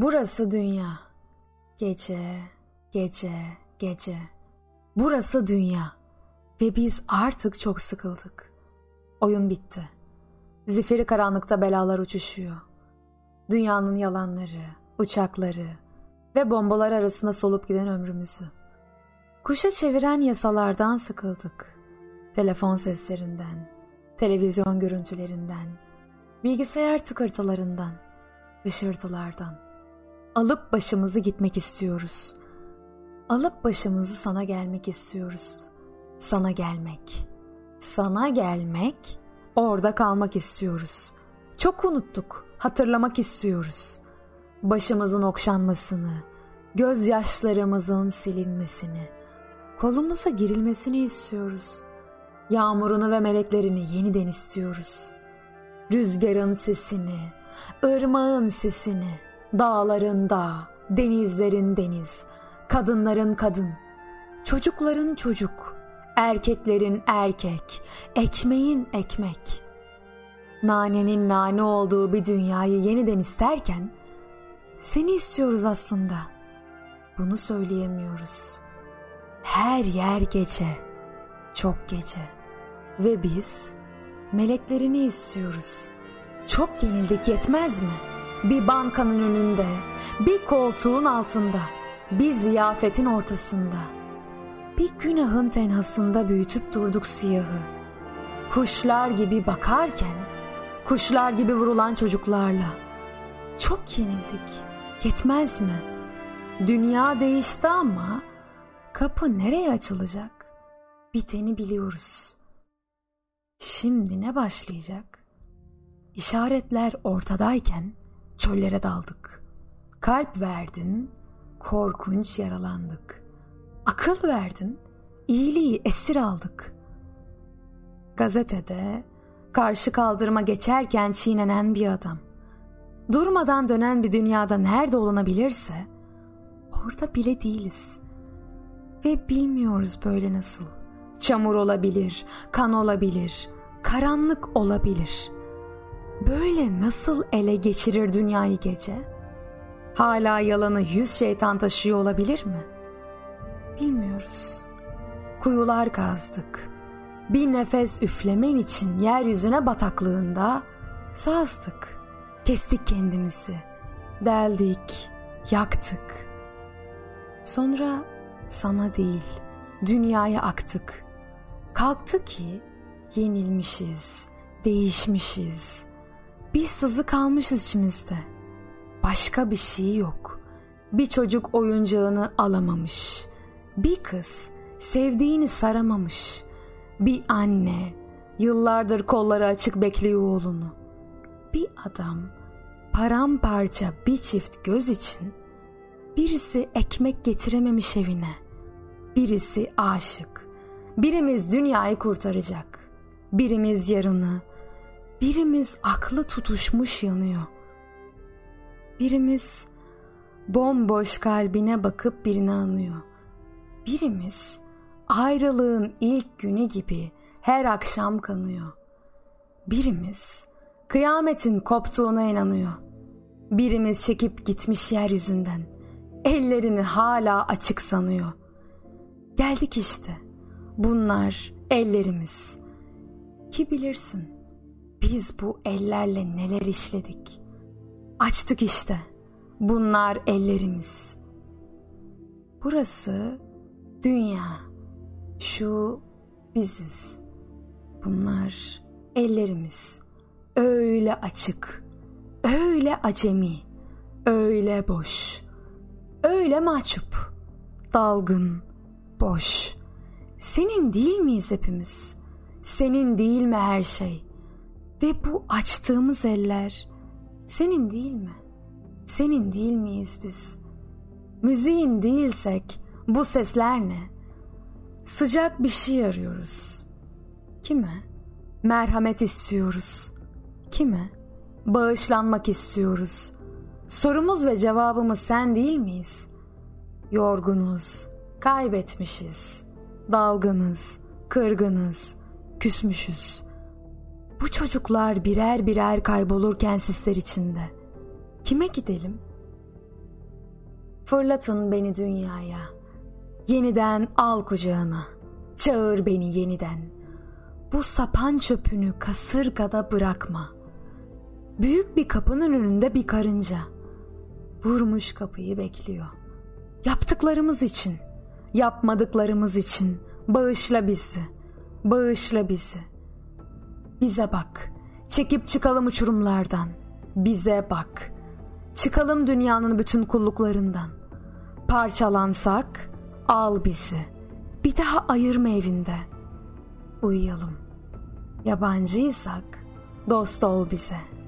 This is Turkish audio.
Burası dünya. Gece, gece, gece. Burası dünya. Ve biz artık çok sıkıldık. Oyun bitti. Zifiri karanlıkta belalar uçuşuyor. Dünyanın yalanları, uçakları ve bombalar arasında solup giden ömrümüzü. Kuşa çeviren yasalardan sıkıldık. Telefon seslerinden, televizyon görüntülerinden, bilgisayar tıkırtılarından, ışırtılardan. Alıp başımızı gitmek istiyoruz. Alıp başımızı sana gelmek istiyoruz. Sana gelmek. Sana gelmek, orada kalmak istiyoruz. Çok unuttuk, hatırlamak istiyoruz. Başımızın okşanmasını, gözyaşlarımızın silinmesini, kolumuza girilmesini istiyoruz. Yağmurunu ve meleklerini yeniden istiyoruz. Rüzgarın sesini, ırmağın sesini, dağların dağ, denizlerin deniz, kadınların kadın, çocukların çocuk, erkeklerin erkek, ekmeğin ekmek. Nanenin nane olduğu bir dünyayı yeniden isterken seni istiyoruz aslında. Bunu söyleyemiyoruz. Her yer gece, çok gece ve biz meleklerini istiyoruz. Çok yenildik yetmez mi? Bir bankanın önünde, bir koltuğun altında, bir ziyafetin ortasında. Bir günahın tenhasında büyütüp durduk siyahı. Kuşlar gibi bakarken, kuşlar gibi vurulan çocuklarla. Çok yenildik, yetmez mi? Dünya değişti ama kapı nereye açılacak? Biteni biliyoruz. Şimdi ne başlayacak? İşaretler ortadayken çöllere daldık. Kalp verdin, korkunç yaralandık. Akıl verdin, iyiliği esir aldık. Gazetede karşı kaldırıma geçerken çiğnenen bir adam. Durmadan dönen bir dünyada nerede olunabilirse orada bile değiliz. Ve bilmiyoruz böyle nasıl. Çamur olabilir, kan olabilir, karanlık olabilir. Böyle nasıl ele geçirir dünyayı gece? Hala yalanı yüz şeytan taşıyor olabilir mi? Bilmiyoruz. Kuyular kazdık. Bir nefes üflemen için yeryüzüne bataklığında sazdık. Kestik kendimizi. Deldik, yaktık. Sonra sana değil, dünyaya aktık. Kalktı ki yenilmişiz, değişmişiz. Bir sızı kalmışız içimizde. Başka bir şey yok. Bir çocuk oyuncağını alamamış. Bir kız sevdiğini saramamış. Bir anne yıllardır kolları açık bekliyor oğlunu. Bir adam paramparça bir çift göz için birisi ekmek getirememiş evine. Birisi aşık. Birimiz dünyayı kurtaracak. Birimiz yarını. Birimiz aklı tutuşmuş yanıyor. Birimiz bomboş kalbine bakıp birini anıyor. Birimiz ayrılığın ilk günü gibi her akşam kanıyor. Birimiz kıyametin koptuğuna inanıyor. Birimiz çekip gitmiş yeryüzünden. Ellerini hala açık sanıyor. Geldik işte. Bunlar ellerimiz. Ki bilirsin biz bu ellerle neler işledik. Açtık işte. Bunlar ellerimiz. Burası dünya. Şu biziz. Bunlar ellerimiz. Öyle açık. Öyle acemi. Öyle boş. Öyle mahcup. Dalgın. Boş. Senin değil miyiz hepimiz? Senin değil mi her şey? Ve bu açtığımız eller senin değil mi? Senin değil miyiz biz? Müziğin değilsek bu sesler ne? Sıcak bir şey arıyoruz. Kime? Merhamet istiyoruz. Kime? Bağışlanmak istiyoruz. Sorumuz ve cevabımız sen değil miyiz? Yorgunuz, kaybetmişiz, dalgınız, kırgınız, küsmüşüz. Bu çocuklar birer birer kaybolurken sisler içinde. Kime gidelim? Fırlatın beni dünyaya. Yeniden al kucağına. Çağır beni yeniden. Bu sapan çöpünü kasırgada bırakma. Büyük bir kapının önünde bir karınca. Vurmuş kapıyı bekliyor. Yaptıklarımız için, yapmadıklarımız için bağışla bizi. Bağışla bizi. Bize bak. Çekip çıkalım uçurumlardan. Bize bak. Çıkalım dünyanın bütün kulluklarından. Parçalansak al bizi. Bir daha ayırma evinde. Uyuyalım. Yabancıysak dost ol bize.''